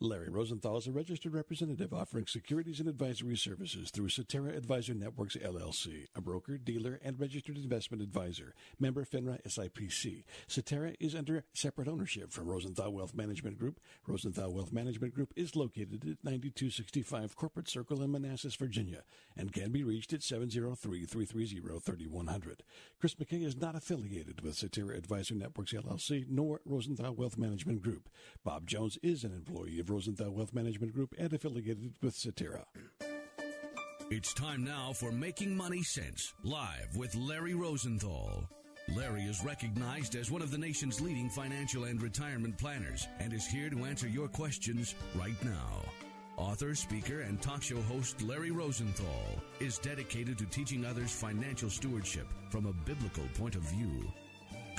Larry Rosenthal is a registered representative offering securities and advisory services through Cetera Advisor Networks LLC, a broker, dealer, and registered investment advisor. Member FINRA SIPC. Cetera is under separate ownership from Rosenthal Wealth Management Group. Rosenthal Wealth Management Group is located at 9265 Corporate Circle in Manassas, Virginia, and can be reached at 703-330-3100. Chris McKay is not affiliated with Cetera Advisor Networks LLC nor Rosenthal Wealth Management Group. Bob Jones is an employee of Rosenthal Wealth Management Group and affiliated with Cetera. It's time now for Making Money Sense, live with Larry Rosenthal. Larry is recognized as one of the nation's leading financial and retirement planners and is here to answer your questions right now. Author, speaker, and talk show host Larry Rosenthal is dedicated to teaching others financial stewardship from a biblical point of view.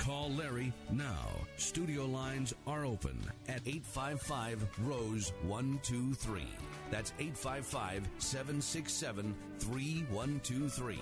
Call Larry now. Studio lines are open at 855 Rose 123. That's 855 767 3123.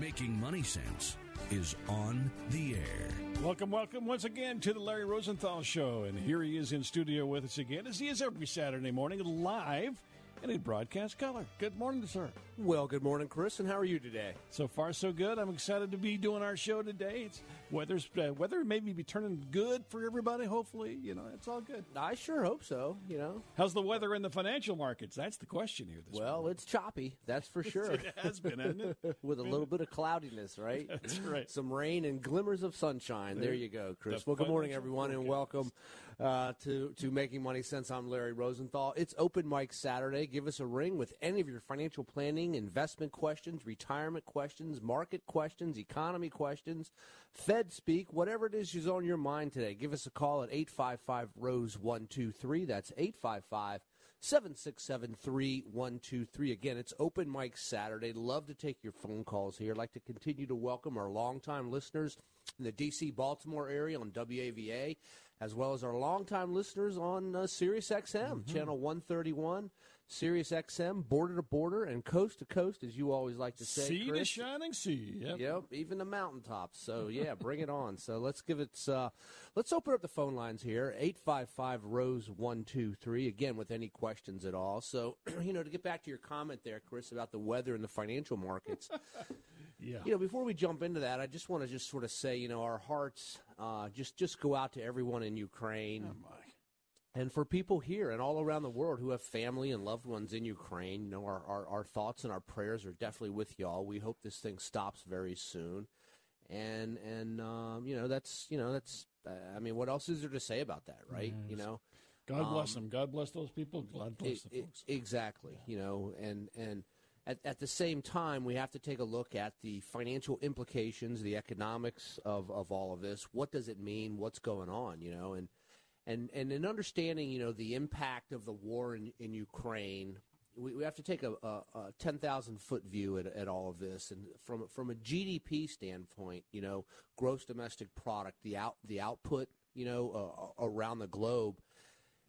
Making Money Sense is on the air. Welcome, welcome once again to the Larry Rosenthal Show. And here he is in studio with us again, as he is every Saturday morning, live and in broadcast color. Good morning, sir. Well, good morning, Chris, and how are you today? So far, so good. I'm excited to be doing our show today. It's weather's uh, weather maybe be turning good for everybody. Hopefully, you know it's all good. I sure hope so. You know, how's the weather in the financial markets? That's the question here. This well, morning. it's choppy. That's for sure. it has been, hasn't it? With a little bit of cloudiness, right? That's right. Some rain and glimmers of sunshine. There, there you go, Chris. Well, good morning, everyone, and welcome uh, to to Making Money Sense. I'm Larry Rosenthal. It's Open Mic Saturday. Give us a ring with any of your financial planning, investment questions, retirement questions, market questions, economy questions, Fed speak, whatever it is is on your mind today. Give us a call at 855 Rose 123. That's 855 767 3123. Again, it's Open Mic Saturday. Love to take your phone calls here. I'd like to continue to welcome our longtime listeners in the D.C. Baltimore area on WAVA as well as our longtime listeners on uh, Sirius XM, mm-hmm. channel 131, Sirius XM, border to border and coast to coast, as you always like to say. Sea Chris. to shining sea. Yep. yep, even the mountaintops. So yeah, bring it on. So let's give it. Uh, let's open up the phone lines here. Eight five five Rose one two three. Again, with any questions at all. So you know, to get back to your comment there, Chris, about the weather and the financial markets. Yeah. You know, before we jump into that, I just want to just sort of say, you know, our hearts uh, just just go out to everyone in Ukraine. Oh and for people here and all around the world who have family and loved ones in Ukraine, you know, our, our, our thoughts and our prayers are definitely with y'all. We hope this thing stops very soon. And, and um, you know, that's, you know, that's, uh, I mean, what else is there to say about that, right? Yes. You know? God bless um, them. God bless those people. God bless it, the folks. exactly. Yeah. You know, and, and, at, at the same time, we have to take a look at the financial implications, the economics of, of all of this. What does it mean? What's going on? You know, and and and in understanding, you know, the impact of the war in, in Ukraine, we, we have to take a, a, a ten thousand foot view at, at all of this. And from from a GDP standpoint, you know, gross domestic product, the out the output, you know, uh, around the globe,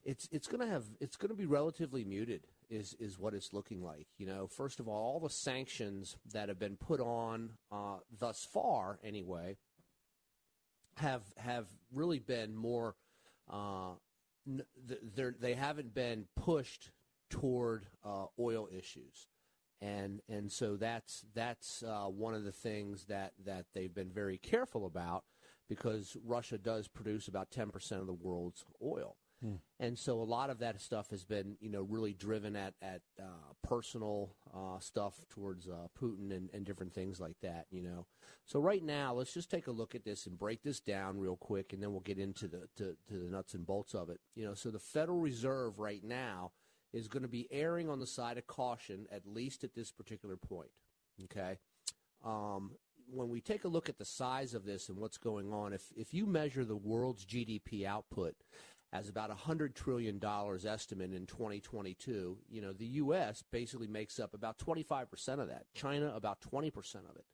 it's it's going to have it's going to be relatively muted is is what it's looking like. You know, first of all, all the sanctions that have been put on uh, thus far, anyway, have have really been more. Uh, they they haven't been pushed toward uh, oil issues, and and so that's that's uh, one of the things that that they've been very careful about because Russia does produce about ten percent of the world's oil. Hmm. And so a lot of that stuff has been, you know, really driven at at uh, personal uh, stuff towards uh, Putin and, and different things like that, you know. So right now, let's just take a look at this and break this down real quick, and then we'll get into the to, to the nuts and bolts of it. You know, so the Federal Reserve right now is going to be erring on the side of caution, at least at this particular point. Okay. Um, when we take a look at the size of this and what's going on, if if you measure the world's GDP output as about $100 trillion estimate in 2022, you know, the U.S. basically makes up about 25% of that. China, about 20% of it.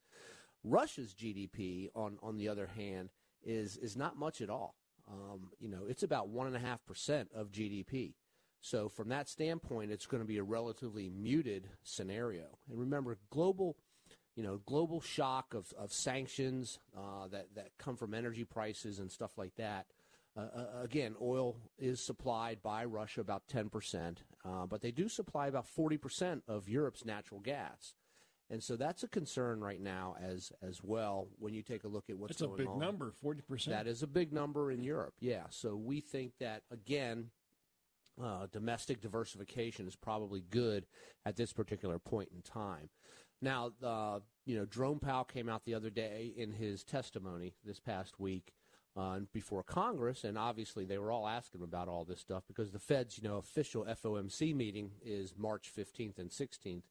Russia's GDP, on, on the other hand, is, is not much at all. Um, you know, it's about 1.5% of GDP. So from that standpoint, it's going to be a relatively muted scenario. And remember, global, you know, global shock of, of sanctions uh, that, that come from energy prices and stuff like that – uh, uh, again, oil is supplied by Russia about 10%, uh, but they do supply about 40% of Europe's natural gas. And so that's a concern right now as as well when you take a look at what's that's going on. That's a big number, 40%. That is a big number in Europe, yeah. So we think that, again, uh, domestic diversification is probably good at this particular point in time. Now, uh, you know, Jerome Powell came out the other day in his testimony this past week uh, before Congress, and obviously they were all asking about all this stuff because the Fed's, you know, official FOMC meeting is March 15th and 16th,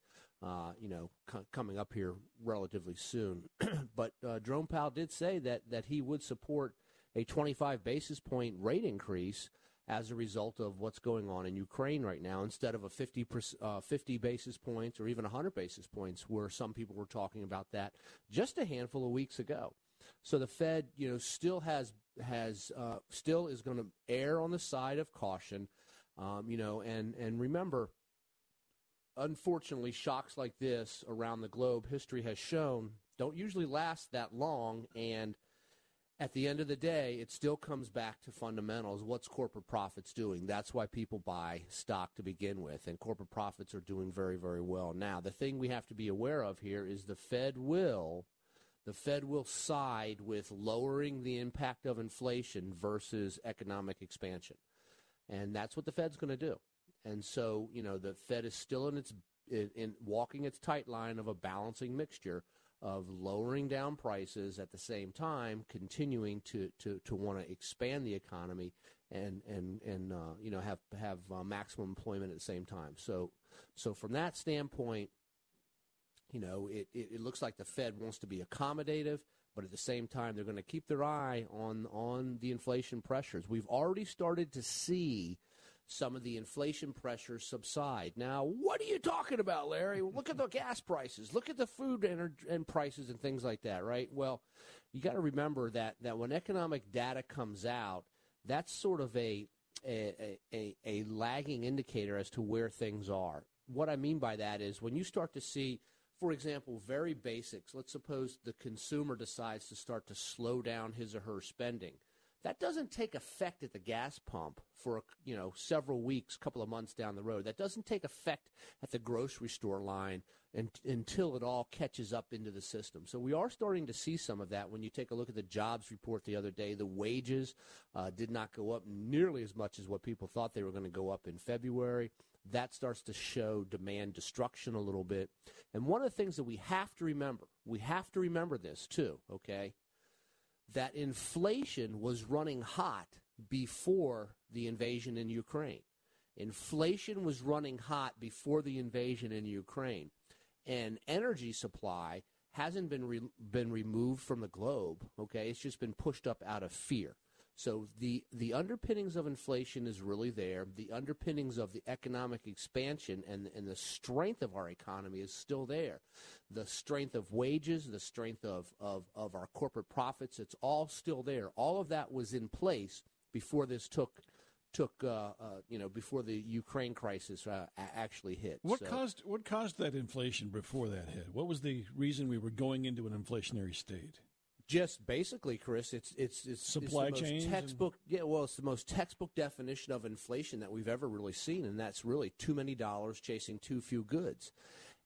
uh, you know, c- coming up here relatively soon. but uh, Jerome Powell did say that that he would support a 25 basis point rate increase as a result of what's going on in Ukraine right now, instead of a 50, uh, 50 basis points or even 100 basis points, where some people were talking about that just a handful of weeks ago. So the Fed, you know, still has has uh, still is going to err on the side of caution, um, you know, and and remember, unfortunately, shocks like this around the globe, history has shown don't usually last that long, and at the end of the day, it still comes back to fundamentals. What's corporate profits doing? That's why people buy stock to begin with, and corporate profits are doing very, very well. Now, the thing we have to be aware of here is the Fed will the Fed will side with lowering the impact of inflation versus economic expansion. And that's what the Fed's going to do. And so, you know, the Fed is still in its in, in, walking its tight line of a balancing mixture of lowering down prices at the same time, continuing to to, to want to expand the economy and and and uh, you know have have uh, maximum employment at the same time. So so from that standpoint, you know, it, it, it, looks like the Fed wants to be accommodative, but at the same time, they're going to keep their eye on, on the inflation pressures. We've already started to see some of the inflation pressures subside. Now, what are you talking about, Larry? Look at the gas prices. Look at the food and, and prices and things like that, right? Well, you got to remember that, that when economic data comes out, that's sort of a, a, a, a lagging indicator as to where things are. What I mean by that is when you start to see – for example, very basics. Let's suppose the consumer decides to start to slow down his or her spending. That doesn't take effect at the gas pump for you know several weeks, couple of months down the road. That doesn't take effect at the grocery store line and, until it all catches up into the system. So we are starting to see some of that. When you take a look at the jobs report the other day, the wages uh, did not go up nearly as much as what people thought they were going to go up in February that starts to show demand destruction a little bit. And one of the things that we have to remember, we have to remember this too, okay? That inflation was running hot before the invasion in Ukraine. Inflation was running hot before the invasion in Ukraine. And energy supply hasn't been re- been removed from the globe, okay? It's just been pushed up out of fear. So the the underpinnings of inflation is really there. The underpinnings of the economic expansion and and the strength of our economy is still there. The strength of wages, the strength of of of our corporate profits, it's all still there. All of that was in place before this took took uh, uh, you know before the Ukraine crisis uh, actually hit. What so, caused what caused that inflation before that hit? What was the reason we were going into an inflationary state? Just basically, Chris, it's it's it's supply it's chain textbook. And... Yeah, well, it's the most textbook definition of inflation that we've ever really seen, and that's really too many dollars chasing too few goods.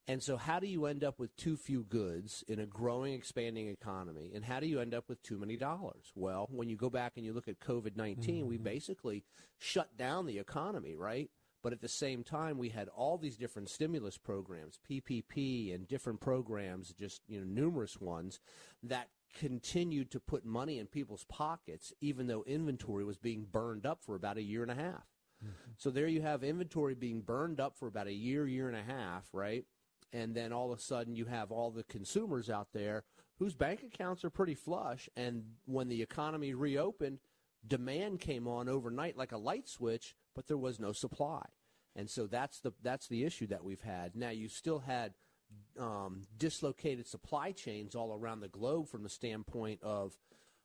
And so, how do you end up with too few goods in a growing, expanding economy? And how do you end up with too many dollars? Well, when you go back and you look at COVID 19, mm-hmm. we basically shut down the economy, right? But at the same time, we had all these different stimulus programs, PPP, and different programs, just you know, numerous ones that continued to put money in people's pockets, even though inventory was being burned up for about a year and a half. Mm-hmm. So there you have inventory being burned up for about a year, year and a half, right? And then all of a sudden you have all the consumers out there whose bank accounts are pretty flush. And when the economy reopened, demand came on overnight like a light switch, but there was no supply. And so that's the that's the issue that we've had. Now you still had um, dislocated supply chains all around the globe from the standpoint of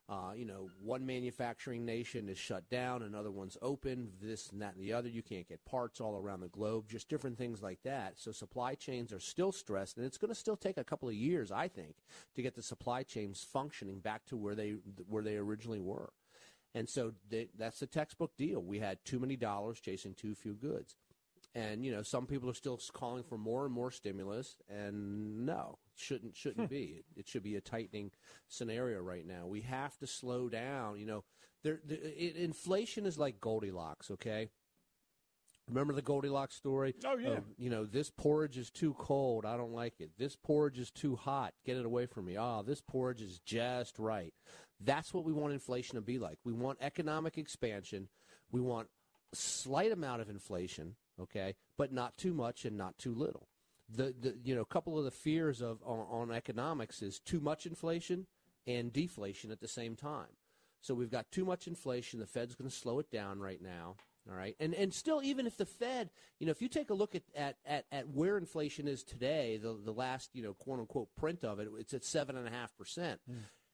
uh, you know, one manufacturing nation is shut down, another one's open, this and that and the other. You can't get parts all around the globe, just different things like that. So supply chains are still stressed, and it's going to still take a couple of years, I think, to get the supply chains functioning back to where they where they originally were. And so they, that's the textbook deal. We had too many dollars chasing too few goods. And you know, some people are still calling for more and more stimulus, and no, shouldn't shouldn't hmm. be. It, it, should be a tightening scenario right now. We have to slow down. You know, there, it, inflation is like Goldilocks. Okay, remember the Goldilocks story? Oh yeah. you know, this porridge is too cold. I don't like it. This porridge is too hot. Get it away from me. Ah, oh, this porridge is just right. That's what we want inflation to be like. We want economic expansion. We want a slight amount of inflation okay, but not too much and not too little. The, the you know, a couple of the fears of on, on economics is too much inflation and deflation at the same time. So we've got too much inflation. The Fed's going to slow it down right now. All right. And and still, even if the Fed, you know, if you take a look at, at, at, at where inflation is today, the, the last, you know, quote unquote print of it, it's at 7.5%. Mm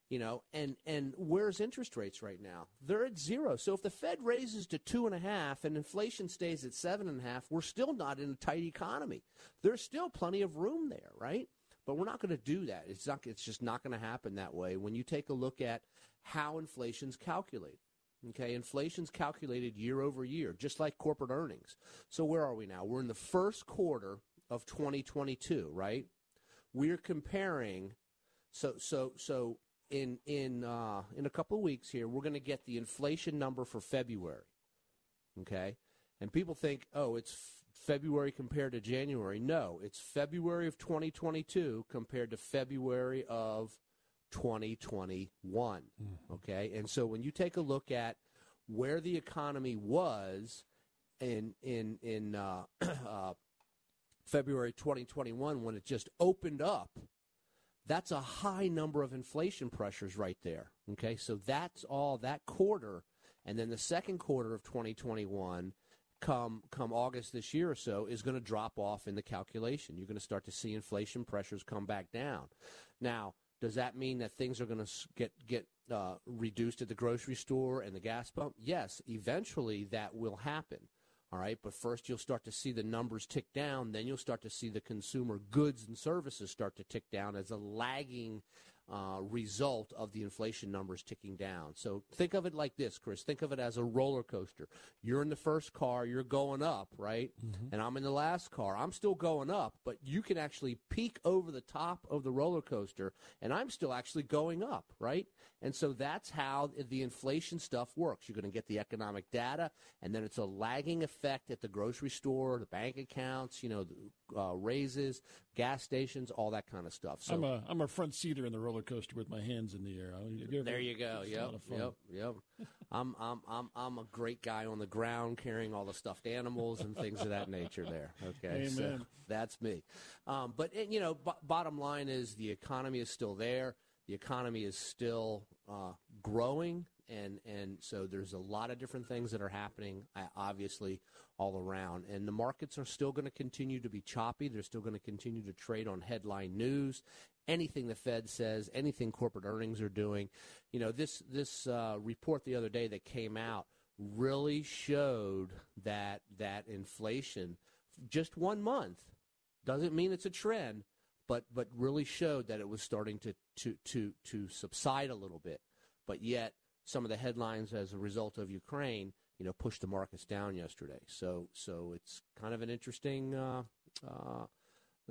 you know and and where's interest rates right now? They're at zero. So if the fed raises to two and a half and inflation stays at seven and a half we're still not in a tight economy. There's still plenty of room there right? But we're not going to do that. It's not it's just not going to happen that way when you take a look at how inflation's calculated okay? Inflation's calculated year over year just like corporate earnings. So where are we now? We're in the first quarter of 2022 right? We're comparing so so so in in uh, in a couple of weeks here, we're going to get the inflation number for February. Okay, and people think, oh, it's February compared to January. No, it's February of 2022 compared to February of 2021. Mm-hmm. Okay, and so when you take a look at where the economy was in in in uh, uh, February 2021 when it just opened up that's a high number of inflation pressures right there. Okay, so that's all that quarter, and then the second quarter of 2021, come come August this year or so, is going to drop off in the calculation. You're going to start to see inflation pressures come back down. Now, does that mean that things are going to get get uh, reduced at the grocery store and the gas pump? Yes, eventually that will happen. All right, but first you'll start to see the numbers tick down, then you'll start to see the consumer goods and services start to tick down as a lagging uh, result of the inflation numbers ticking down. So think of it like this, Chris. Think of it as a roller coaster. You're in the first car, you're going up, right? Mm-hmm. And I'm in the last car. I'm still going up, but you can actually peek over the top of the roller coaster, and I'm still actually going up, right? And so that's how the inflation stuff works. You're going to get the economic data, and then it's a lagging effect at the grocery store, the bank accounts, you know, uh, raises, gas stations, all that kind of stuff. So I'm a I'm a front seater in the roller coaster with my hands in the air. You there you go. Yep, yep, yep. I'm I'm I'm I'm a great guy on the ground carrying all the stuffed animals and things of that nature. There. Okay. Amen. So that's me. Um, but you know, b- bottom line is the economy is still there. The economy is still uh, growing and and so there's a lot of different things that are happening obviously all around. And the markets are still going to continue to be choppy. They're still going to continue to trade on headline news. Anything the fed says anything corporate earnings are doing. You know this this uh, report the other day that came out really showed that that inflation just one month doesn't mean it's a trend but but really showed that it was starting to to to to subside a little bit. But yet some of the headlines as a result of Ukraine, you know, pushed the markets down yesterday. So, so it's kind of an interesting uh, uh,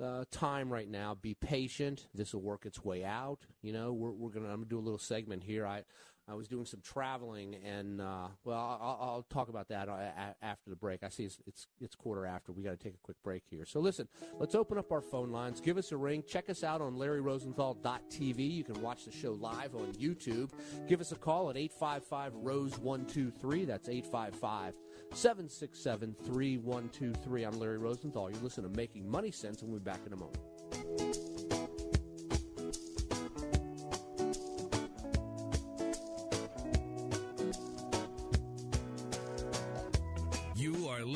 uh, time right now. Be patient. This will work its way out. You know, we're, we're gonna. I'm gonna do a little segment here. I I was doing some traveling, and uh, well, I'll, I'll, talk about that uh, after the break. I see it's it's, it's quarter after. We got to take a quick break here. So listen, let's open up our phone lines. Give us a ring. Check us out on LarryRosenthal.tv. You can watch the show live on YouTube. Give us a call at 855 Rose one two three. That's 855 767 3123. I'm Larry Rosenthal. You're listening to Making Money Sense, and we'll be back in a moment.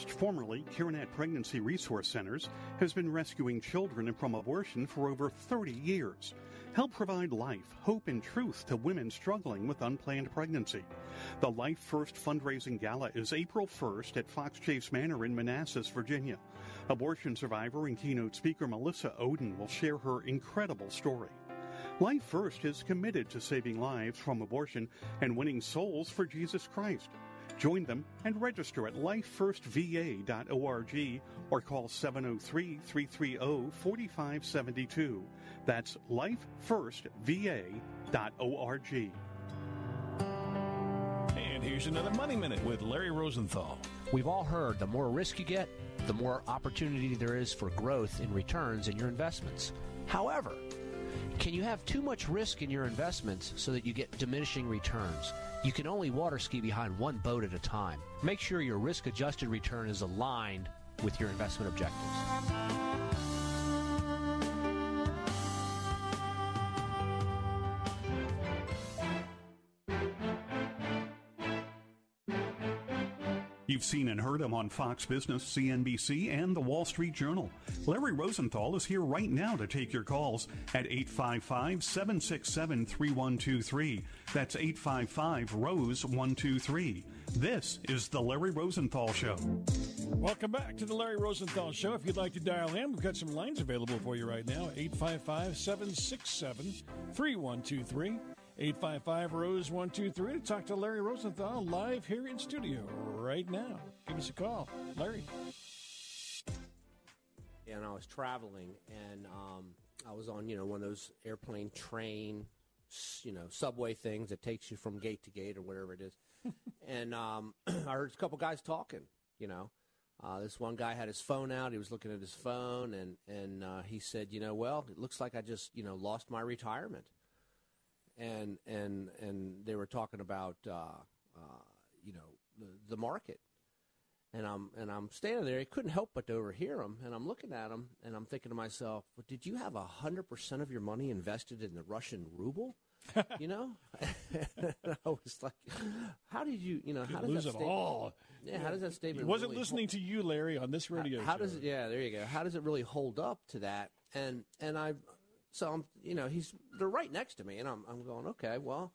First, formerly CareNet Pregnancy Resource Centers, has been rescuing children from abortion for over 30 years. Help provide life, hope, and truth to women struggling with unplanned pregnancy. The Life First fundraising gala is April 1st at Fox Chase Manor in Manassas, Virginia. Abortion survivor and keynote speaker Melissa Ohden will share her incredible story. Life First is committed to saving lives from abortion and winning souls for Jesus Christ. Join them and register at lifefirstva.org or call 703 330 4572. That's lifefirstva.org. And here's another Money Minute with Larry Rosenthal. We've all heard the more risk you get, the more opportunity there is for growth in returns in your investments. However, can you have too much risk in your investments so that you get diminishing returns? You can only water ski behind one boat at a time. Make sure your risk adjusted return is aligned with your investment objectives. You've seen and heard him on Fox Business, CNBC, and the Wall Street Journal. Larry Rosenthal is here right now to take your calls at 855 767 3123. That's 855 Rose 123. This is The Larry Rosenthal Show. Welcome back to the Larry Rosenthal Show. If you'd like to dial in, we've got some lines available for you right now 855 767 3123. 855 Rose 123 to talk to Larry Rosenthal live here in studio right now. Give us a call. Larry. And I was traveling, and um, I was on, you know, one of those airplane train, you know, subway things that takes you from gate to gate or whatever it is. and um, I heard a couple guys talking, you know. Uh, this one guy had his phone out. He was looking at his phone, and and uh, he said, you know, well, it looks like I just, you know, lost my retirement and and and they were talking about uh, uh, you know the, the, market, and I'm and I'm standing there. I couldn't help but to overhear them, and I'm looking at them, and I'm thinking to myself, well, "Did you have hundred percent of your money invested in the Russian ruble?" you know, I was like, "How did you? You know, how does lose that it statement, all?" Yeah, how does that statement? Wasn't really listening hold, to you, Larry, on this radio. How, how show. does it? Yeah, there you go. How does it really hold up to that? And and I so I'm, you know, he's they're right next to me, and I'm I'm going, okay, well,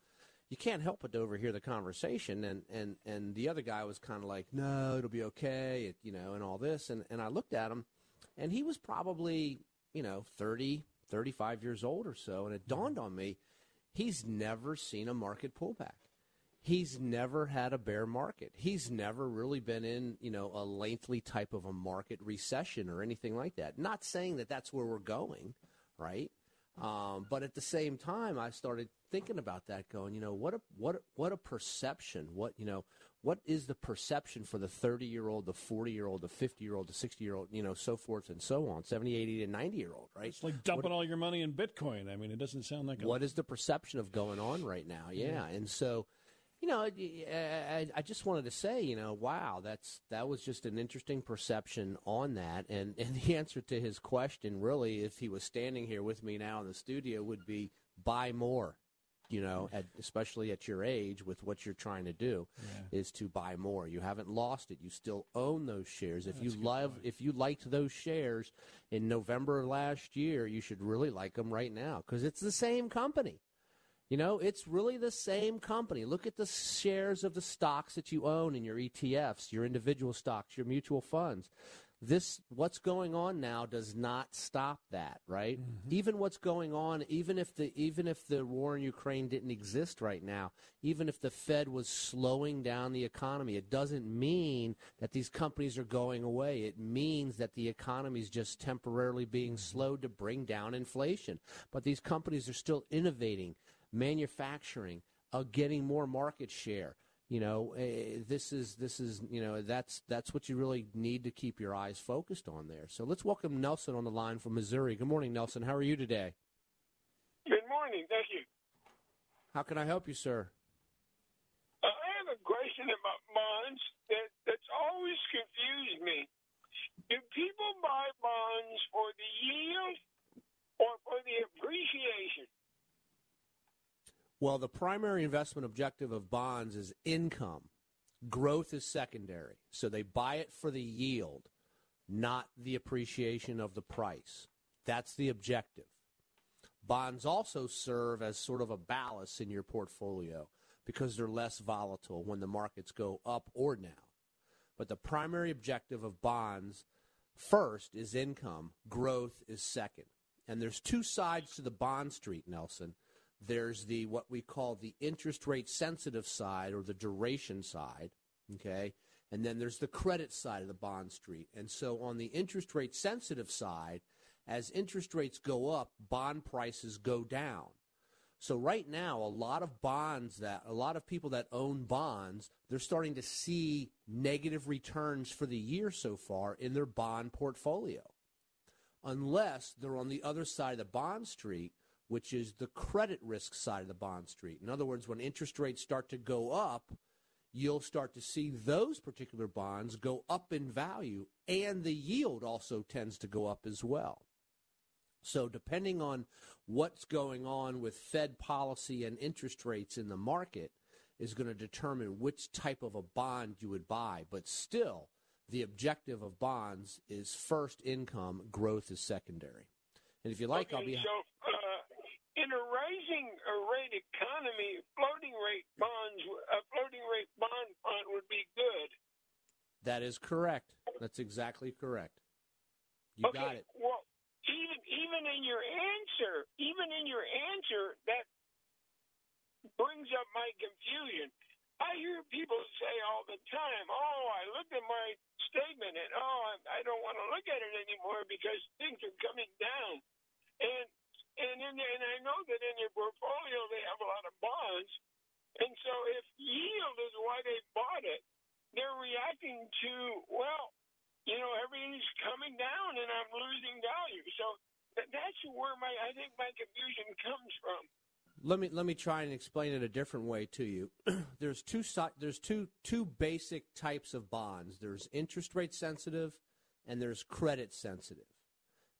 you can't help but to overhear the conversation, and and and the other guy was kind of like, no, it'll be okay, it, you know, and all this, and and I looked at him, and he was probably, you know, 30, 35 years old or so, and it mm-hmm. dawned on me, he's never seen a market pullback. He's never had a bear market. He's never really been in, you know, a lengthy type of a market recession or anything like that. Not saying that that's where we're going, right? Um, but at the same time, I started thinking about that, going, you know, what a what what a perception. What you know, what is the perception for the 30 year old, the 40 year old, the 50 year old, the 60 year old, you know, so forth and so on, 70, 80, and 90 year old, right? It's like dumping what, all your money in Bitcoin. I mean, it doesn't sound like. A- what is the perception of going on right now? Yeah, yeah. and so you know, I, I, just wanted to say, you know, wow, that's that was just an interesting perception on that, and and the answer to his question, really, if he was standing here with me now in the studio, would be buy more. You know, at, especially at your age, with what you're trying to do, yeah. is to buy more. You haven't lost it; you still own those shares. If you love, point. if you liked those shares in November last year, you should really like them right now because it's the same company. You know, it's really the same company. Look at the shares of the stocks that you own in your ETFs, your individual stocks, your mutual funds. This what's going on now does not stop that, right? Mm-hmm. Even what's going on, even if the even if the war in Ukraine didn't exist right now, even if the Fed was slowing down the economy, it doesn't mean that these companies are going away. It means that the economy is just temporarily being mm-hmm. slowed to bring down inflation. But these companies are still innovating manufacturing, uh, getting more market share, you know, uh, this is this is you know that's that's what you really need to keep your eyes focused on there. So let's welcome Nelson on the line from Missouri. Good morning, Nelson. How are you today? Good morning. Thank you. How can I help you, sir? Uh, I have a question about bonds that that's always confused me. Do people buy bonds for the yield or for the appreciation? Well, the primary investment objective of bonds is income. Growth is secondary. So they buy it for the yield, not the appreciation of the price. That's the objective. Bonds also serve as sort of a ballast in your portfolio because they're less volatile when the markets go up or down. But the primary objective of bonds first is income, growth is second. And there's two sides to the bond street, Nelson. There's the what we call the interest rate sensitive side or the duration side, okay? And then there's the credit side of the bond street. And so on the interest rate sensitive side, as interest rates go up, bond prices go down. So right now, a lot of bonds that a lot of people that own bonds, they're starting to see negative returns for the year so far in their bond portfolio. Unless they're on the other side of the bond street which is the credit risk side of the bond street. In other words, when interest rates start to go up, you'll start to see those particular bonds go up in value, and the yield also tends to go up as well. So, depending on what's going on with Fed policy and interest rates in the market, is going to determine which type of a bond you would buy. But still, the objective of bonds is first income, growth is secondary. And if you like, okay, I'll be. So, in a rising rate economy, floating rate bonds, a floating rate bond fund would be good. That is correct. That's exactly correct. You okay, got it. Well, even even in your answer, even in your answer, that brings up my confusion. I hear people say all the time, "Oh, I looked at my statement and oh, I, I don't want to look at it anymore because things are coming down." And and in and I know that in your portfolio they have a lot of bonds, and so if yield is why they bought it, they're reacting to well, you know, everything's coming down and I'm losing value. So that's where my I think my confusion comes from. Let me let me try and explain it a different way to you. there's two there's two two basic types of bonds. There's interest rate sensitive and there's credit sensitive.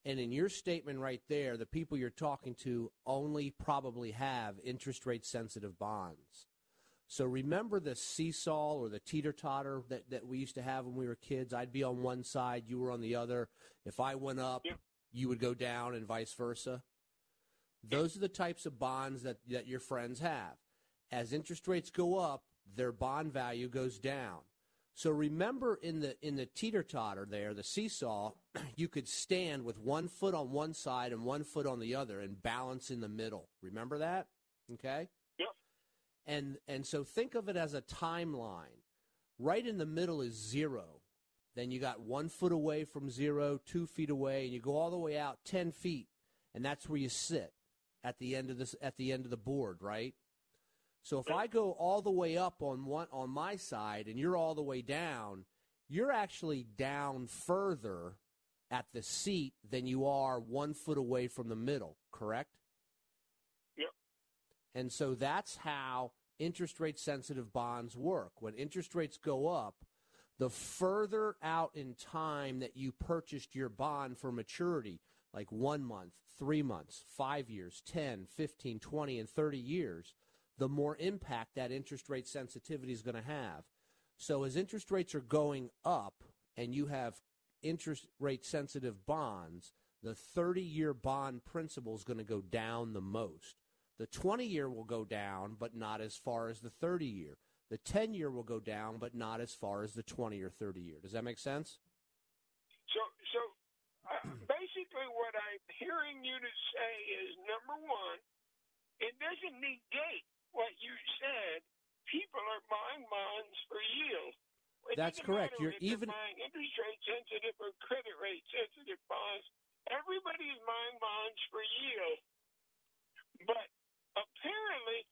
And in your statement right there, the people you're talking to only probably have interest rate sensitive bonds. So remember the seesaw or the teeter totter that, that we used to have when we were kids? I'd be on one side, you were on the other. If I went up, you would go down, and vice versa. Those are the types of bonds that, that your friends have. As interest rates go up, their bond value goes down. So remember in the in the teeter totter there, the seesaw, you could stand with one foot on one side and one foot on the other and balance in the middle. Remember that? Okay? Yep. And and so think of it as a timeline. Right in the middle is zero. Then you got one foot away from zero, two feet away, and you go all the way out ten feet, and that's where you sit at the end of this at the end of the board, right? So if I go all the way up on one on my side and you're all the way down, you're actually down further at the seat than you are one foot away from the middle, correct? Yep. And so that's how interest rate sensitive bonds work. When interest rates go up, the further out in time that you purchased your bond for maturity, like one month, three months, five years, 10, 15, 20, and 30 years, the more impact that interest rate sensitivity is going to have. So as interest rates are going up and you have interest rate sensitive bonds, the 30 year bond principal is going to go down the most. The 20 year will go down, but not as far as the 30 year. The 10 year will go down, but not as far as the 20 or 30 year. Does that make sense? So, so uh, basically, what I'm hearing you to say is number one, it doesn't negate what you said, people are buying bonds for yield. It That's correct. You're even buying interest rate sensitive or credit rate sensitive bonds. Everybody is buying bonds for yield. But apparently,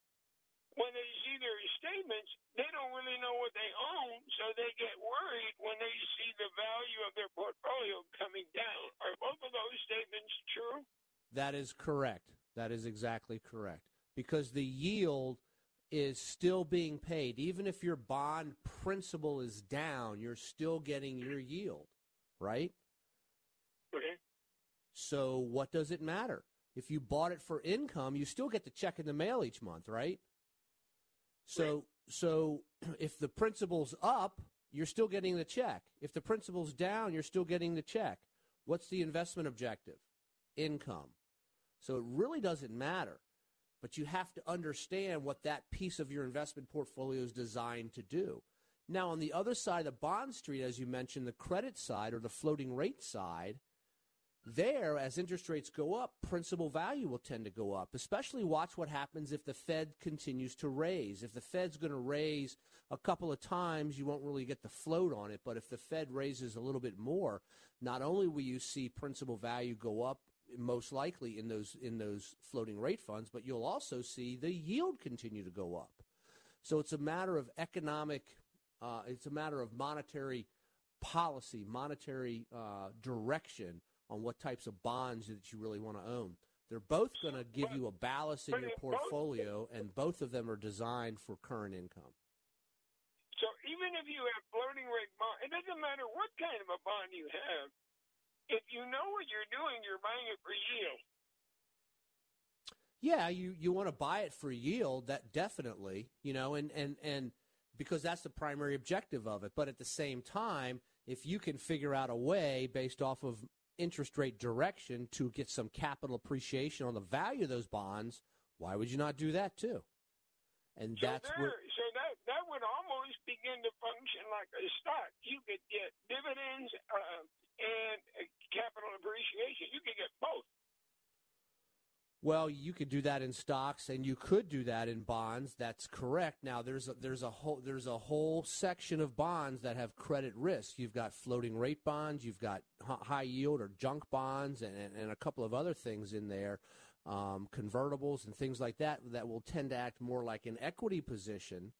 when they see their statements, they don't really know what they own, so they get worried when they see the value of their portfolio coming down. Are both of those statements true? That is correct. That is exactly correct. Because the yield is still being paid. Even if your bond principal is down, you're still getting your yield, right? Okay. So what does it matter? If you bought it for income, you still get the check in the mail each month, right? So so if the principal's up, you're still getting the check. If the principal's down, you're still getting the check. What's the investment objective? Income. So it really doesn't matter. But you have to understand what that piece of your investment portfolio is designed to do. Now, on the other side of bond street, as you mentioned, the credit side or the floating rate side, there, as interest rates go up, principal value will tend to go up. Especially watch what happens if the Fed continues to raise. If the Fed's going to raise a couple of times, you won't really get the float on it. But if the Fed raises a little bit more, not only will you see principal value go up, most likely in those in those floating rate funds, but you'll also see the yield continue to go up. So it's a matter of economic, uh, it's a matter of monetary policy, monetary uh, direction on what types of bonds that you really want to own. They're both going to give you a ballast in your portfolio, and both of them are designed for current income. So even if you have floating rate bond, it doesn't matter what kind of a bond you have. If you know what you're doing, you're buying it for yield. Yeah, you, you want to buy it for yield, that definitely, you know, and, and, and because that's the primary objective of it. But at the same time, if you can figure out a way based off of interest rate direction to get some capital appreciation on the value of those bonds, why would you not do that too? And so that's there, where so that that would almost begin to function like a stock. You could get dividends uh, and uh, capital appreciation. You can get both. Well, you could do that in stocks, and you could do that in bonds. That's correct. Now, there's a, there's a whole there's a whole section of bonds that have credit risk. You've got floating rate bonds, you've got high yield or junk bonds, and, and a couple of other things in there, um, convertibles and things like that that will tend to act more like an equity position,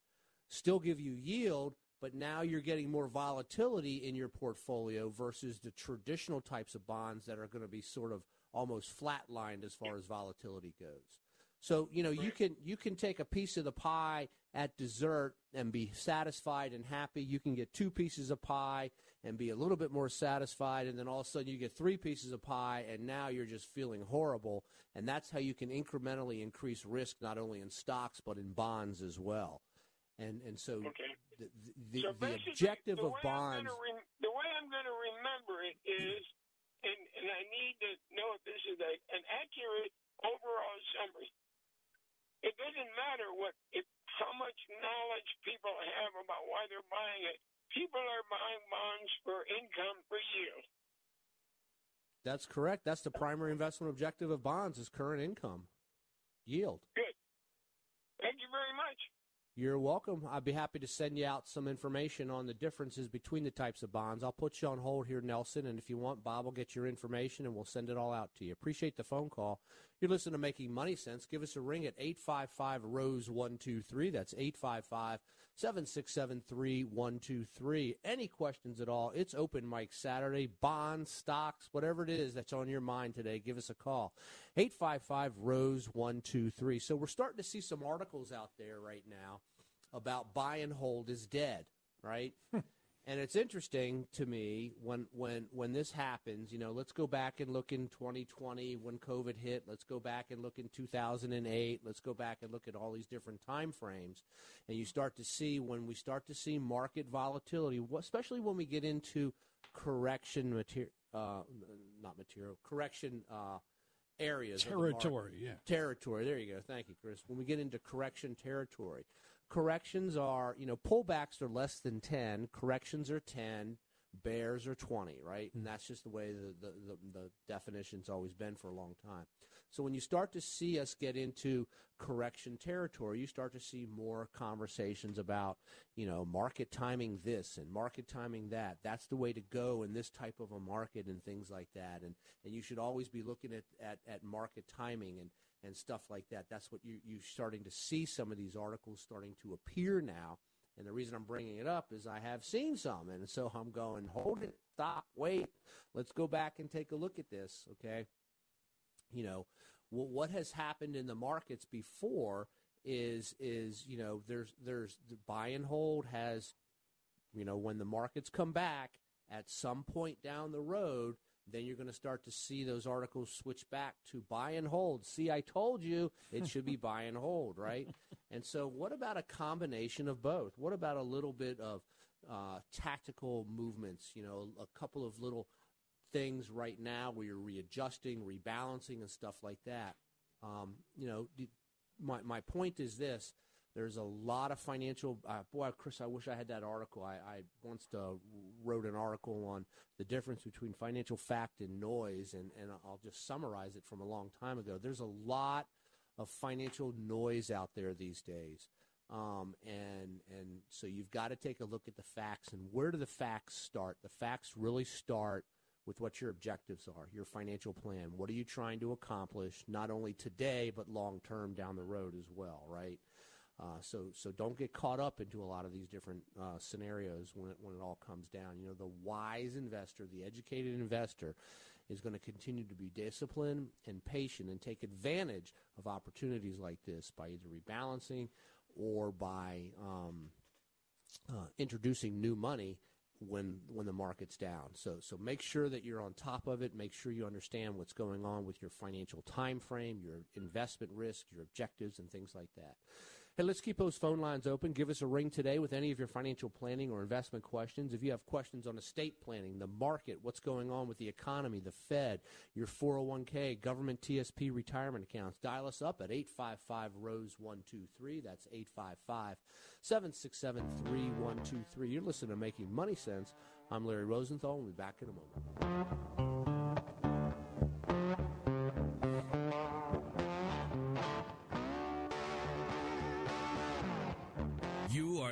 still give you yield, but now you're getting more volatility in your portfolio versus the traditional types of bonds that are going to be sort of almost flatlined as far as volatility goes. So, you know, you can you can take a piece of the pie at dessert and be satisfied and happy. You can get two pieces of pie and be a little bit more satisfied and then all of a sudden you get three pieces of pie and now you're just feeling horrible and that's how you can incrementally increase risk not only in stocks but in bonds as well. And and so okay. The the, so the objective the of bonds re- the way I'm going to remember it is and, and I need to know if this is a, an accurate overall summary. It doesn't matter what if how much knowledge people have about why they're buying it. People are buying bonds for income for yield. That's correct. That's the primary investment objective of bonds is current income, yield. Good. Thank you very much. You're welcome. I'd be happy to send you out some information on the differences between the types of bonds. I'll put you on hold here, Nelson, and if you want, Bob will get your information and we'll send it all out to you. Appreciate the phone call. You're listening to Making Money Sense. Give us a ring at 855 Rose 123. That's 855 767 3123. Any questions at all? It's open mic Saturday. Bonds, stocks, whatever it is that's on your mind today, give us a call. 855 Rose 123. So we're starting to see some articles out there right now about buy and hold is dead, right? and it's interesting to me when when when this happens, you know, let's go back and look in 2020 when COVID hit, let's go back and look in 2008, let's go back and look at all these different time frames and you start to see when we start to see market volatility, especially when we get into correction material uh, not material, correction uh, areas. Territory, yeah. Territory. There you go. Thank you, Chris. When we get into correction territory, corrections are, you know, pullbacks are less than 10, corrections are 10, bears are 20, right? And hmm. that's just the way the, the, the, the definition's always been for a long time. So when you start to see us get into correction territory, you start to see more conversations about, you know, market timing this and market timing that. That's the way to go in this type of a market and things like that. And and you should always be looking at, at, at market timing and, and stuff like that. That's what you, you're starting to see some of these articles starting to appear now. And the reason I'm bringing it up is I have seen some. And so I'm going, hold it, stop, wait. Let's go back and take a look at this, okay? You know, well, what has happened in the markets before is is you know there's there's the buy and hold has you know when the markets come back at some point down the road then you're going to start to see those articles switch back to buy and hold. See, I told you it should be buy and hold, right? And so, what about a combination of both? What about a little bit of uh, tactical movements? You know, a couple of little things right now where you're readjusting, rebalancing, and stuff like that. Um, you know, my my point is this: there's a lot of financial. Uh, boy, Chris, I wish I had that article. I, I once uh, wrote an article on the difference between financial fact and noise, and, and I'll just summarize it from a long time ago. There's a lot of financial noise out there these days. Um, and and so you've got to take a look at the facts and where do the facts start? The facts really start with what your objectives are, your financial plan. What are you trying to accomplish, not only today but long term down the road as well, right? Uh, so so don't get caught up into a lot of these different uh, scenarios when it, when it all comes down. You know, the wise investor, the educated investor, is going to continue to be disciplined and patient and take advantage of opportunities like this by either rebalancing or by um, uh, introducing new money when when the market's down. So so make sure that you're on top of it. Make sure you understand what's going on with your financial time frame, your investment risk, your objectives, and things like that. Hey, let's keep those phone lines open. Give us a ring today with any of your financial planning or investment questions. If you have questions on estate planning, the market, what's going on with the economy, the Fed, your 401k, government TSP retirement accounts, dial us up at 855 Rose 123. That's 855 767 3123. You're listening to Making Money Sense. I'm Larry Rosenthal. We'll be back in a moment.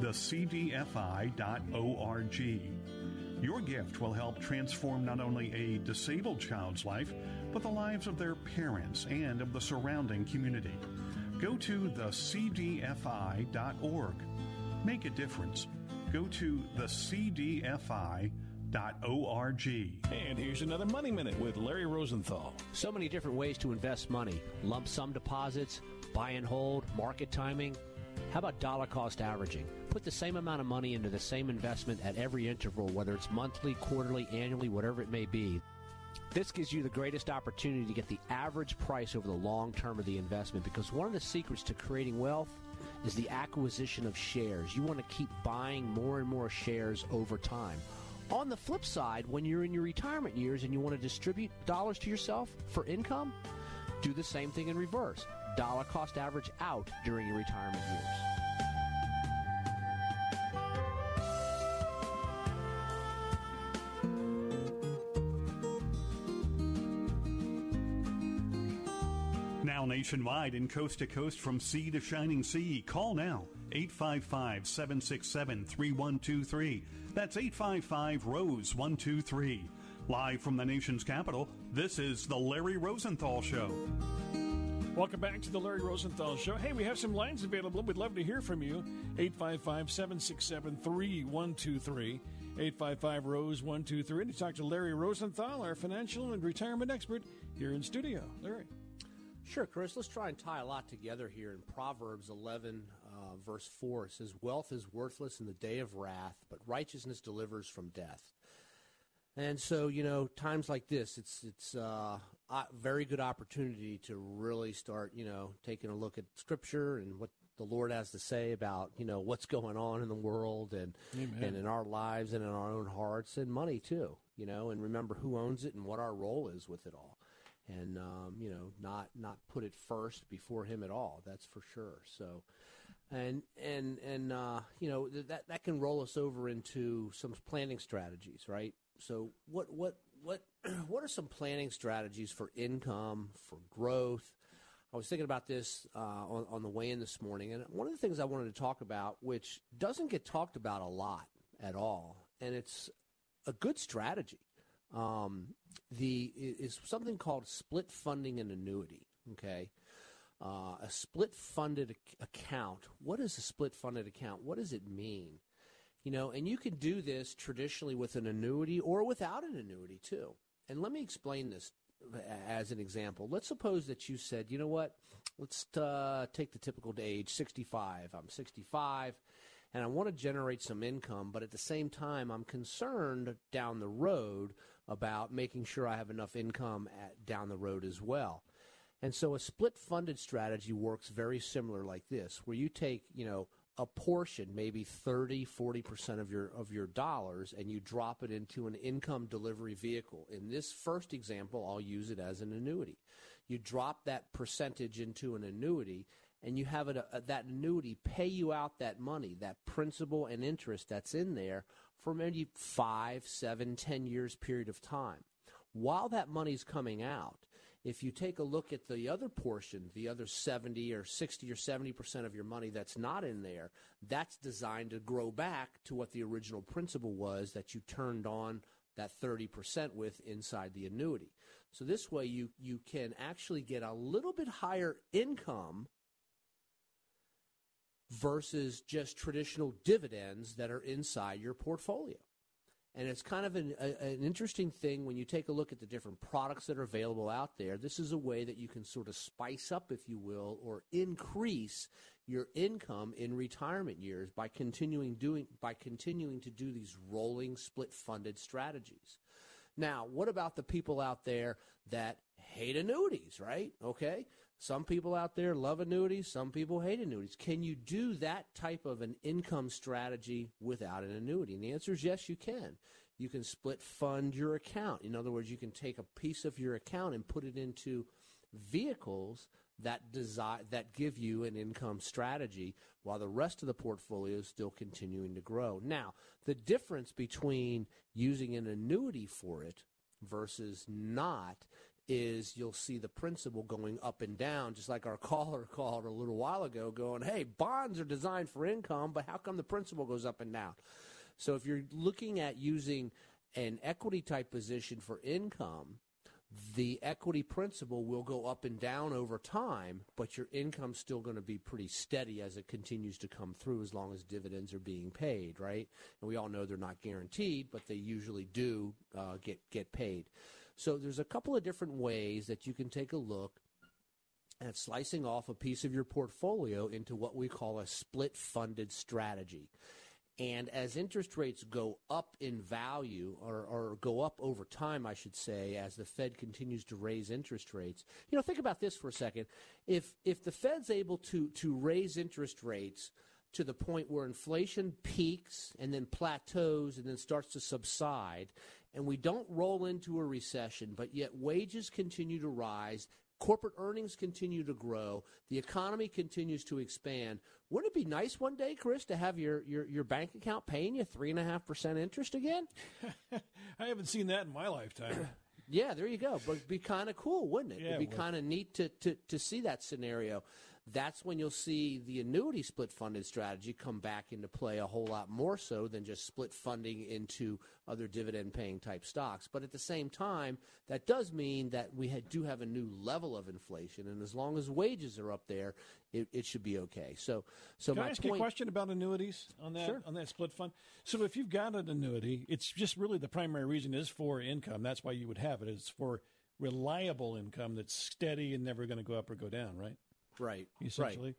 thecdfi.org. Your gift will help transform not only a disabled child's life, but the lives of their parents and of the surrounding community. Go to thecdfi.org. Make a difference. Go to thecdfi.org. And here's another Money Minute with Larry Rosenthal. So many different ways to invest money lump sum deposits, buy and hold, market timing. How about dollar cost averaging? Put the same amount of money into the same investment at every interval, whether it's monthly, quarterly, annually, whatever it may be. This gives you the greatest opportunity to get the average price over the long term of the investment because one of the secrets to creating wealth is the acquisition of shares. You want to keep buying more and more shares over time. On the flip side, when you're in your retirement years and you want to distribute dollars to yourself for income, do the same thing in reverse. Dollar cost average out during your retirement years. Now nationwide and coast to coast from sea to shining sea. Call now 855 767 3123. That's 855 Rose 123. Live from the nation's capital, this is The Larry Rosenthal Show. Welcome back to the Larry Rosenthal Show. Hey, we have some lines available. We'd love to hear from you. 855 767 3123. 855 Rose 123. To talk to Larry Rosenthal, our financial and retirement expert here in studio. Larry. Sure, Chris. Let's try and tie a lot together here. In Proverbs 11, uh, verse 4, it says, Wealth is worthless in the day of wrath, but righteousness delivers from death. And so, you know, times like this, it's it's uh, a very good opportunity to really start, you know, taking a look at Scripture and what the Lord has to say about, you know, what's going on in the world and Amen. and in our lives and in our own hearts and money too, you know, and remember who owns it and what our role is with it all, and um, you know, not not put it first before Him at all. That's for sure. So. And and and uh, you know that that can roll us over into some planning strategies, right? So what what what what are some planning strategies for income, for growth? I was thinking about this uh, on, on the way in this morning, and one of the things I wanted to talk about, which doesn't get talked about a lot at all, and it's a good strategy, um, the is something called split funding and annuity. Okay, uh, a split funded ac- account. What is a split funded account? What does it mean? You know, and you can do this traditionally with an annuity or without an annuity too. And let me explain this as an example. Let's suppose that you said, you know what, let's uh, take the typical age, 65. I'm 65 and I want to generate some income, but at the same time, I'm concerned down the road about making sure I have enough income at, down the road as well. And so a split funded strategy works very similar like this, where you take, you know, a portion, maybe 30, 40% of your of your dollars and you drop it into an income delivery vehicle. In this first example, I'll use it as an annuity. You drop that percentage into an annuity and you have it, uh, that annuity pay you out that money, that principal and interest that's in there for maybe five, seven, ten years period of time. While that money's coming out, if you take a look at the other portion, the other 70 or 60 or 70% of your money that's not in there, that's designed to grow back to what the original principal was that you turned on that 30% with inside the annuity. So this way you, you can actually get a little bit higher income versus just traditional dividends that are inside your portfolio. And it's kind of an, a, an interesting thing when you take a look at the different products that are available out there. This is a way that you can sort of spice up, if you will, or increase your income in retirement years by continuing doing by continuing to do these rolling split funded strategies. Now, what about the people out there that hate annuities, right? Okay. Some people out there love annuities, some people hate annuities. Can you do that type of an income strategy without an annuity? And the answer is yes, you can. You can split fund your account. In other words, you can take a piece of your account and put it into vehicles that desi- that give you an income strategy while the rest of the portfolio is still continuing to grow. Now, the difference between using an annuity for it versus not is you'll see the principal going up and down, just like our caller called a little while ago, going, hey, bonds are designed for income, but how come the principal goes up and down? So if you're looking at using an equity type position for income, the equity principal will go up and down over time, but your income's still going to be pretty steady as it continues to come through as long as dividends are being paid, right? And we all know they're not guaranteed, but they usually do uh, get get paid. So there's a couple of different ways that you can take a look at slicing off a piece of your portfolio into what we call a split funded strategy. And as interest rates go up in value or, or, go up over time, I should say, as the Fed continues to raise interest rates, you know, think about this for a second. If, if the Fed's able to, to raise interest rates to the point where inflation peaks and then plateaus and then starts to subside, and we don't roll into a recession, but yet wages continue to rise, corporate earnings continue to grow, the economy continues to expand. Wouldn't it be nice one day, Chris, to have your, your, your bank account paying you 3.5% interest again? I haven't seen that in my lifetime. yeah, there you go. But it'd be kind of cool, wouldn't it? Yeah, it'd be it kind of neat to, to, to see that scenario. That's when you'll see the annuity split funded strategy come back into play a whole lot more so than just split funding into other dividend paying type stocks. But at the same time, that does mean that we do have a new level of inflation, and as long as wages are up there, it, it should be okay. So, so Can my I ask point, you a question about annuities on that Sure. on that split fund? So if you've got an annuity, it's just really the primary reason is for income. That's why you would have it. It's for reliable income that's steady and never going to go up or go down, right? Right. Essentially.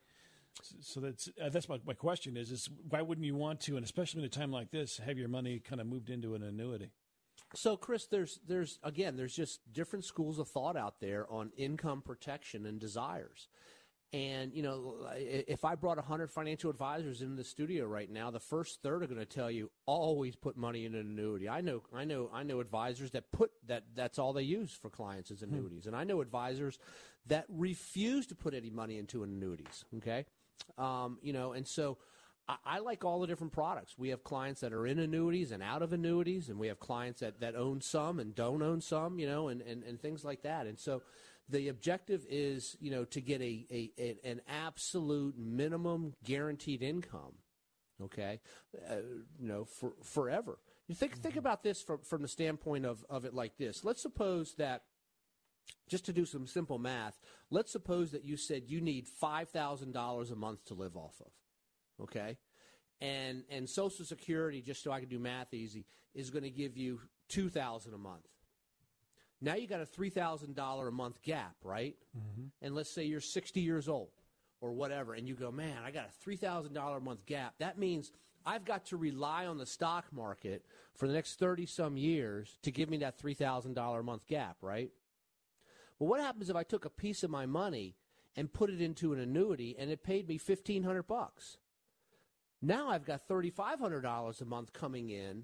S- So that's uh, that's my, my question is is why wouldn't you want to, and especially in a time like this, have your money kind of moved into an annuity? So, Chris, there's there's again, there's just different schools of thought out there on income protection and desires. And you know, if I brought hundred financial advisors into the studio right now, the first third are going to tell you always put money in an annuity. I know, I know, I know advisors that put that that's all they use for clients is annuities, and I know advisors that refuse to put any money into annuities. Okay, um, you know, and so. I, I like all the different products. We have clients that are in annuities and out of annuities, and we have clients that, that own some and don't own some, you know, and, and, and things like that. And so the objective is, you know, to get a, a, a an absolute minimum guaranteed income, okay, uh, you know, for forever. You think think about this from from the standpoint of, of it like this. Let's suppose that just to do some simple math, let's suppose that you said you need $5,000 a month to live off of. Okay? And and Social Security just so I can do math easy is going to give you 2000 a month. Now you got a $3,000 a month gap, right? Mm-hmm. And let's say you're 60 years old or whatever and you go, "Man, I got a $3,000 a month gap." That means I've got to rely on the stock market for the next 30 some years to give me that $3,000 a month gap, right? Well, what happens if I took a piece of my money and put it into an annuity and it paid me fifteen hundred bucks? Now I've got thirty five hundred dollars a month coming in,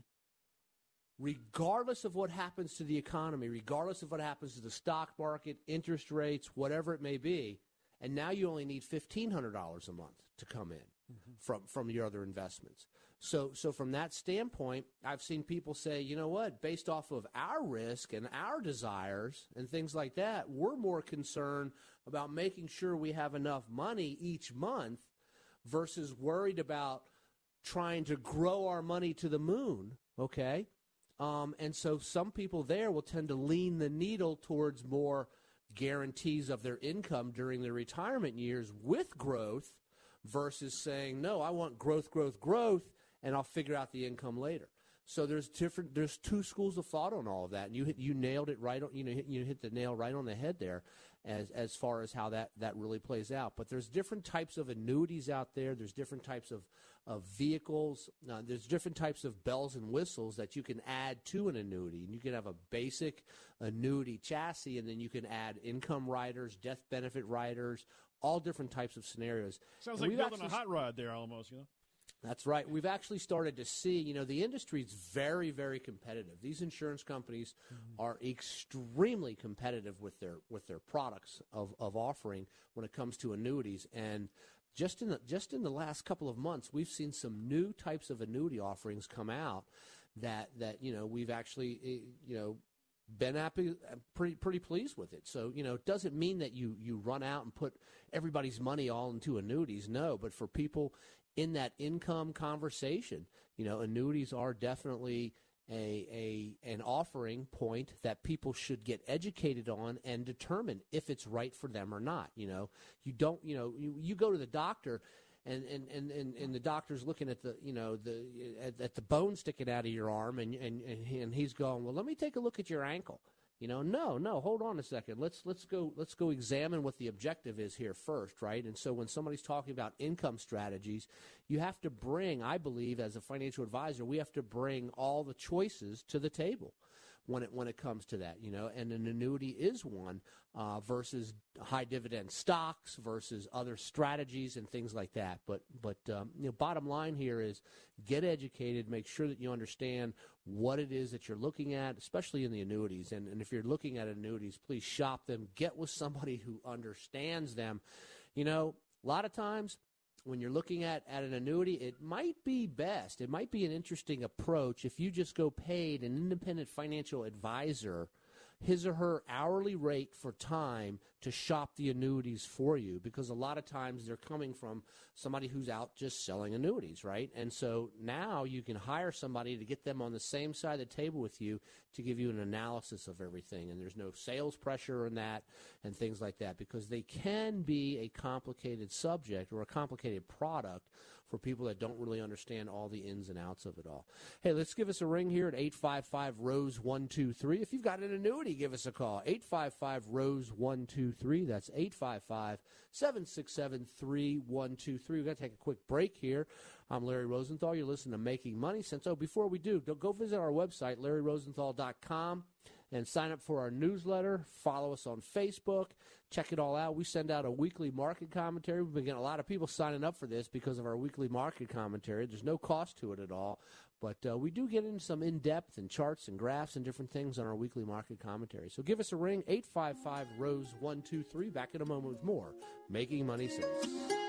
regardless of what happens to the economy, regardless of what happens to the stock market, interest rates, whatever it may be. And now you only need fifteen hundred dollars a month to come in mm-hmm. from from your other investments. So so from that standpoint, I've seen people say, you know what, based off of our risk and our desires and things like that, we're more concerned about making sure we have enough money each month versus worried about trying to grow our money to the moon, okay? Um, and so some people there will tend to lean the needle towards more guarantees of their income during their retirement years with growth versus saying, no, I want growth, growth, growth, and I'll figure out the income later. So there's different. There's two schools of thought on all of that, and you hit, you nailed it right. On, you know, hit, you hit the nail right on the head there, as as far as how that that really plays out. But there's different types of annuities out there. There's different types of of vehicles. Uh, there's different types of bells and whistles that you can add to an annuity, and you can have a basic annuity chassis, and then you can add income riders, death benefit riders, all different types of scenarios. Sounds And like building a hot rod there, almost. You know. That's right. We've actually started to see, you know, the industry is very, very competitive. These insurance companies are extremely competitive with their with their products of, of offering when it comes to annuities. And just in the just in the last couple of months, we've seen some new types of annuity offerings come out that that you know we've actually eh, you know been happy, pretty pretty pleased with it. So you know, it doesn't mean that you you run out and put everybody's money all into annuities. No, but for people in that income conversation, you know, annuities are definitely a a an offering point that people should get educated on and determine if it's right for them or not. You know, you don't you know you, you go to the doctor. And, and, and, and, and the doctor's looking at the you know the at, at the bone sticking out of your arm and, and and and he's going well let me take a look at your ankle you know no no hold on a second. Let's let's go let's go examine what the objective is here first right? And so when somebody's talking about income strategies you have to bring i believe as a financial advisor we have to bring all the choices to the table when it when it comes to that, you know, and an annuity is one uh, versus high dividend stocks versus other strategies and things like that. But but um, you know, bottom line here is get educated, make sure that you understand what it is that you're looking at, especially in the annuities. And and if you're looking at annuities, please shop them, get with somebody who understands them. You know, a lot of times when you're looking at, at an annuity, it might be best. It might be an interesting approach if you just go paid an independent financial advisor his or her hourly rate for time to shop the annuities for you because a lot of times they're coming from somebody who's out just selling annuities, right? And so now you can hire somebody to get them on the same side of the table with you to give you an analysis of everything. And there's no sales pressure in that and things like that because they can be a complicated subject or a complicated product for people that don't really understand all the ins and outs of it all. Hey, let's give us a ring here at 855 Rose 123. If you've got an annuity, give us a call. 855 Rose 123. That's 855 767 3123. We've got to take a quick break here. I'm Larry Rosenthal. You're listening to Making Money Sense. Oh, before we do, go visit our website, larryrosenthal.com and sign up for our newsletter. Follow us on Facebook. Check it all out. We send out a weekly market commentary. We've been getting a lot of people signing up for this because of our weekly market commentary. There's no cost to it at all. But uh, we do get into some in depth and charts and graphs and different things on our weekly market commentary. So give us a ring, 855 Rose 123. Back in a moment with more Making Money Sense.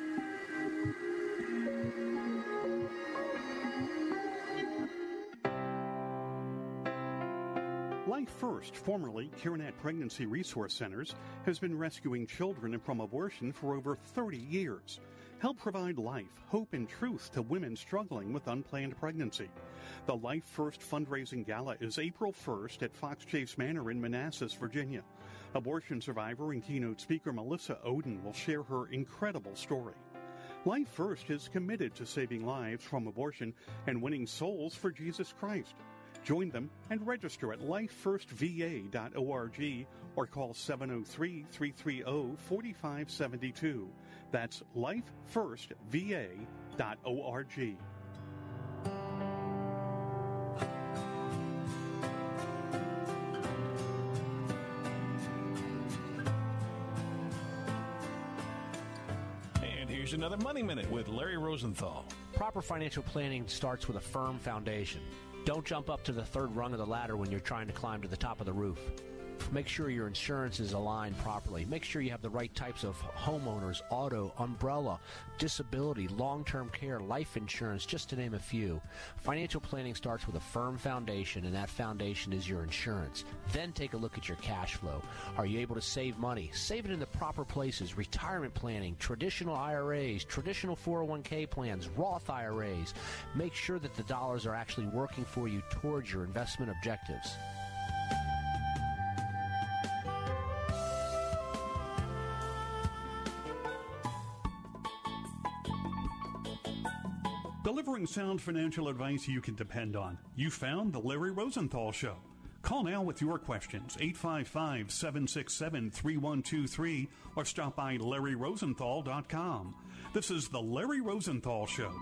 Life First, formerly Carenet Pregnancy Resource Centers, has been rescuing children from abortion for over 30 years. Help provide life, hope, and truth to women struggling with unplanned pregnancy. The Life First fundraising gala is April 1st at Fox Chase Manor in Manassas, Virginia. Abortion survivor and keynote speaker Melissa Ohden will share her incredible story. Life First is committed to saving lives from abortion and winning souls for Jesus Christ. Join them and register at lifefirstva.org or call 703 330 4572. That's lifefirstva.org. And here's another Money Minute with Larry Rosenthal. Proper financial planning starts with a firm foundation. Don't jump up to the third rung of the ladder when you're trying to climb to the top of the roof. Make sure your insurance is aligned properly. Make sure you have the right types of homeowners, auto, umbrella, disability, long term care, life insurance, just to name a few. Financial planning starts with a firm foundation, and that foundation is your insurance. Then take a look at your cash flow. Are you able to save money? Save it in the proper places retirement planning, traditional IRAs, traditional 401k plans, Roth IRAs. Make sure that the dollars are actually working for you towards your investment objectives. Delivering sound financial advice you can depend on. You found The Larry Rosenthal Show. Call now with your questions, 855 767 3123, or stop by LarryRosenthal.com. This is The Larry Rosenthal Show.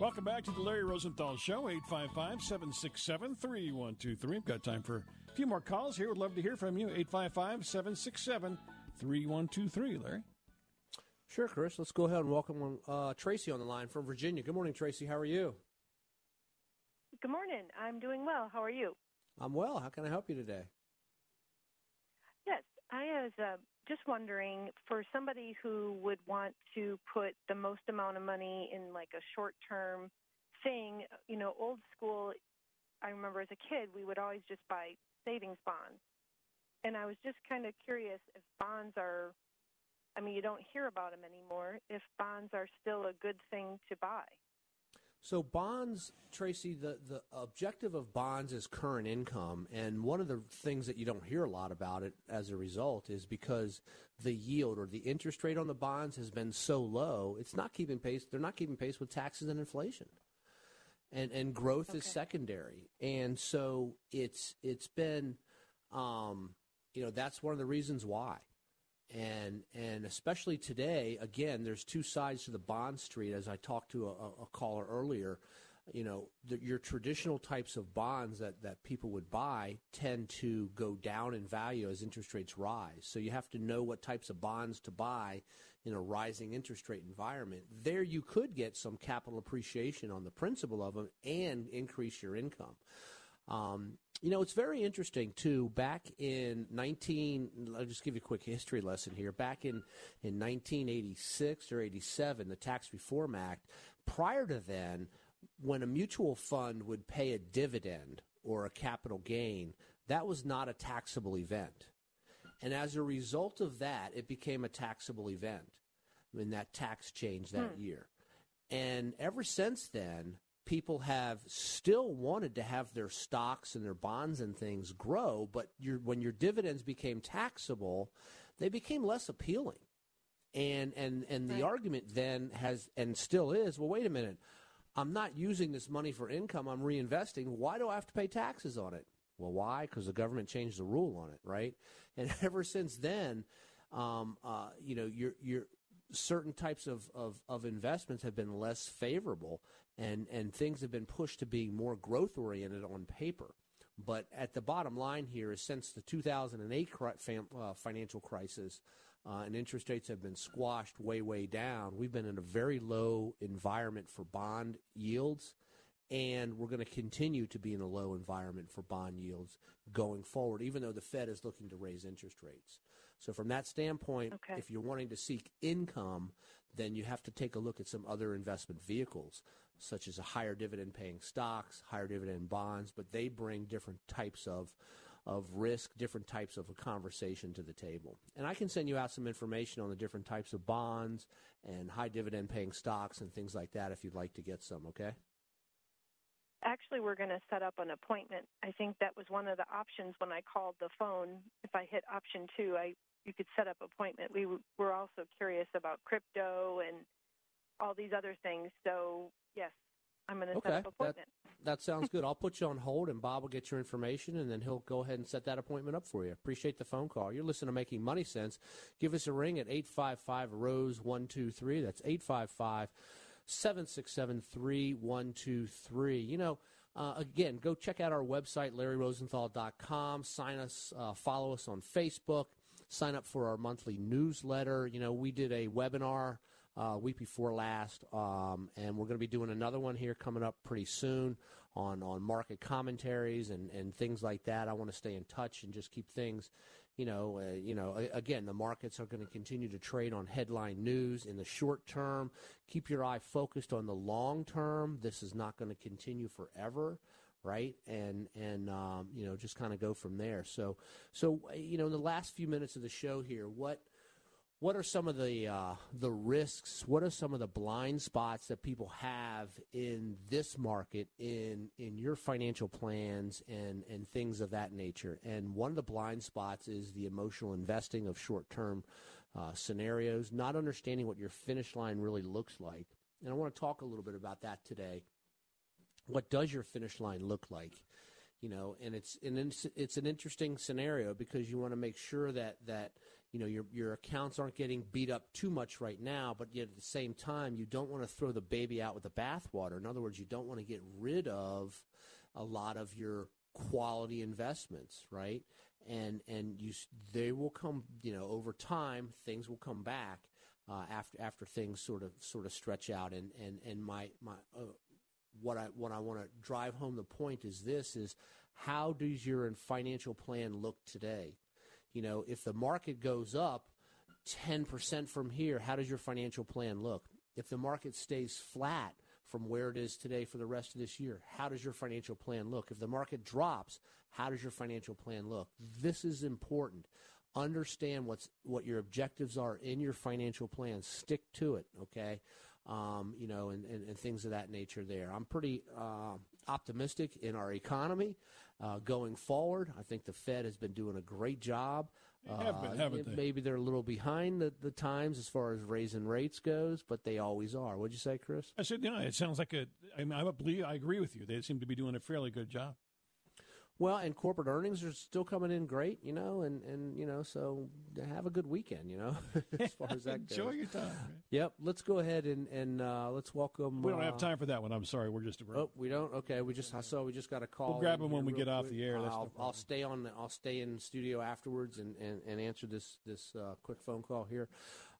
Welcome back to the Larry Rosenthal Show, 855 767 3123. Got time for a few more calls here. Would love to hear from you, 855 767 3123, Larry. Sure, Chris. Let's go ahead and welcome uh, Tracy on the line from Virginia. Good morning, Tracy. How are you? Good morning. I'm doing well. How are you? I'm well. How can I help you today? Yes, I was uh, just wondering for somebody who would want to put the most amount of money in like a short term thing, you know, old school. I remember as a kid, we would always just buy savings bonds. And I was just kind of curious if bonds are I mean, you don't hear about them anymore. If bonds are still a good thing to buy. So bonds, Tracy, the, the objective of bonds is current income, and one of the things that you don't hear a lot about it as a result is because the yield or the interest rate on the bonds has been so low, it's not keeping pace. They're not keeping pace with taxes and inflation, and and growth okay. is secondary, and so it's it's been, um, you know, that's one of the reasons why and and especially today again there's two sides to the bond street as i talked to a, a caller earlier you know, the, your traditional types of bonds that, that people would buy tend to go down in value as interest rates rise. So you have to know what types of bonds to buy in a rising interest rate environment. There you could get some capital appreciation on the principal of them and increase your income. Um, you know, it's very interesting too. Back in 19, I'll just give you a quick history lesson here. Back in, in 1986 or 87, the Tax Reform Act, prior to then, when a mutual fund would pay a dividend or a capital gain, that was not a taxable event. And as a result of that, it became a taxable event. I mean, that tax change that hmm. year. And ever since then, people have still wanted to have their stocks and their bonds and things grow, but your, when your dividends became taxable, they became less appealing. And and and the right. argument then has and still is, well, wait a minute. I'm not using this money for income. I'm reinvesting. Why do I have to pay taxes on it? Well, why? Because the government changed the rule on it, right? And ever since then, um, uh, you know, you're, you're, certain types of, of, of, investments have been less favorable, and, and things have been pushed to being more growth oriented on paper. But at the bottom line here is since the 2008 uh, financial crisis, uh, and interest rates have been squashed way, way down. We've been in a very low environment for bond yields, and we're going to continue to be in a low environment for bond yields going forward, even though the Fed is looking to raise interest rates. So, from that standpoint, okay. if you're wanting to seek income, then you have to take a look at some other investment vehicles, such as higher dividend paying stocks, higher dividend bonds, but they bring different types of of risk, different types of a conversation to the table. And I can send you out some information on the different types of bonds and high dividend paying stocks and things like that if you'd like to get some, okay? Actually, we're going to set up an appointment. I think that was one of the options when I called the phone. If I hit option two, I you could set up appointment. We were also curious about crypto and all these other things. So yes, I'm going to okay. set up appointment. That, that sounds good. I'll put you on hold, and Bob will get your information, and then he'll go ahead and set that appointment up for you. Appreciate the phone call. You're listening to Making Money Sense. Give us a ring at 855 Rose 123. That's 855 767 3123. You know, uh, again, go check out our website, LarryRosenthal.com. Sign us, uh, follow us on Facebook. Sign up for our monthly newsletter. You know, we did a webinar uh, week before last, um, and we're going to be doing another one here coming up pretty soon on on market commentaries and and things like that. I want to stay in touch and just keep things. You know, uh, you know. Again, the markets are going to continue to trade on headline news in the short term. Keep your eye focused on the long term. This is not going to continue forever right? And and um, you know just kind of go from there. So so you know in the last few minutes of the show here, what what are some of the uh, the risks? What are some of the blind spots that people have in this market, in in your financial plans, and and things of that nature? And one of the blind spots is the emotional investing of short term uh, scenarios, not understanding what your finish line really looks like. And I want to talk a little bit about that today. What does your finish line look like? You know, and it's an it's an interesting scenario because you want to make sure that that you know your your accounts aren't getting beat up too much right now, but yet at the same time you don't want to throw the baby out with the bathwater. In other words, you don't want to get rid of a lot of your quality investments, right? And and you they will come, you know, over time things will come back uh, after after things sort of sort of stretch out. And and and my my uh, what I what I want to drive home the point is this is how does your financial plan look today? You know, if the market goes up 10% from here, how does your financial plan look? If the market stays flat from where it is today for the rest of this year, how does your financial plan look? If the market drops, how does your financial plan look? This is important. Understand what's what your objectives are in your financial plan. Stick to it, okay? Um, you know, and, and, and, things of that nature there. I'm pretty uh, optimistic in our economy uh, going forward. I think the Fed has been doing a great job. Have been, uh, they? Maybe they're a little behind the, the times as far as raising rates goes, but they always are. What'd you say, Chris? I said, yeah, it sounds like a. I, mean, I believe I agree with you. They seem to be doing a fairly good job. Well, and corporate earnings are still coming in great, you know, and, and you know, so have a good weekend, you know, as far as that Enjoy goes. your time. Man. Yep, let's go ahead and and uh, let's welcome. We don't have uh, time for that one. I'm sorry. We're just a Oh, we don't. Okay, we just I saw we just got a call. We'll grab them when we get off the air. That's I'll, problem. I'll stay on. the- I'll stay in studio afterwards and, and, and answer this this uh, quick phone call here.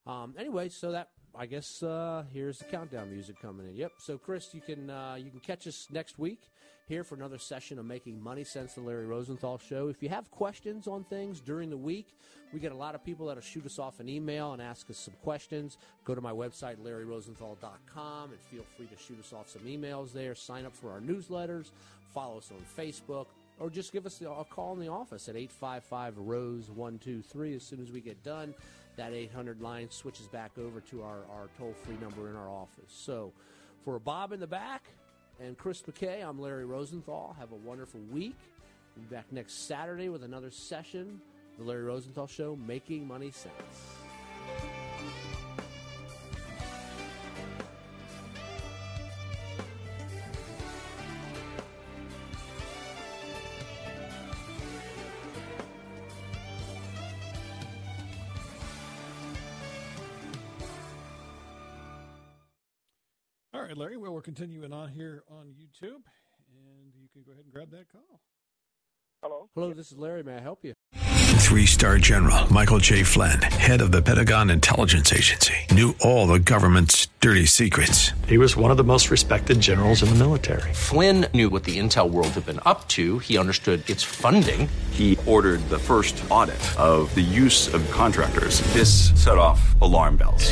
Um, anyway, so that I guess uh, here's the countdown music coming in. Yep. So Chris, you can uh, you can catch us next week here for another session of making money sense the Larry Rosenthal show. If you have questions on things during the week, we get a lot of people that'll shoot us off an email and ask us some questions. Go to my website larryrosenthal.com and feel free to shoot us off some emails there. Sign up for our newsletters, follow us on Facebook, or just give us a call in the office at 855 Rose 123 as soon as we get done. That 800 line switches back over to our, our toll free number in our office. So, for Bob in the back and Chris McKay, I'm Larry Rosenthal. Have a wonderful week. We'll be back next Saturday with another session. The Larry Rosenthal Show, Making Money Sense. Larry. Well, we're continuing on here on YouTube, and you can go ahead and grab that call. Hello. Hello, this is Larry. May I help you? Three star general Michael J. Flynn, head of the Pentagon Intelligence Agency, knew all the government's dirty secrets. He was one of the most respected generals in the military. Flynn knew what the intel world had been up to. He understood its funding. He ordered the first audit of the use of contractors. This set off alarm bells.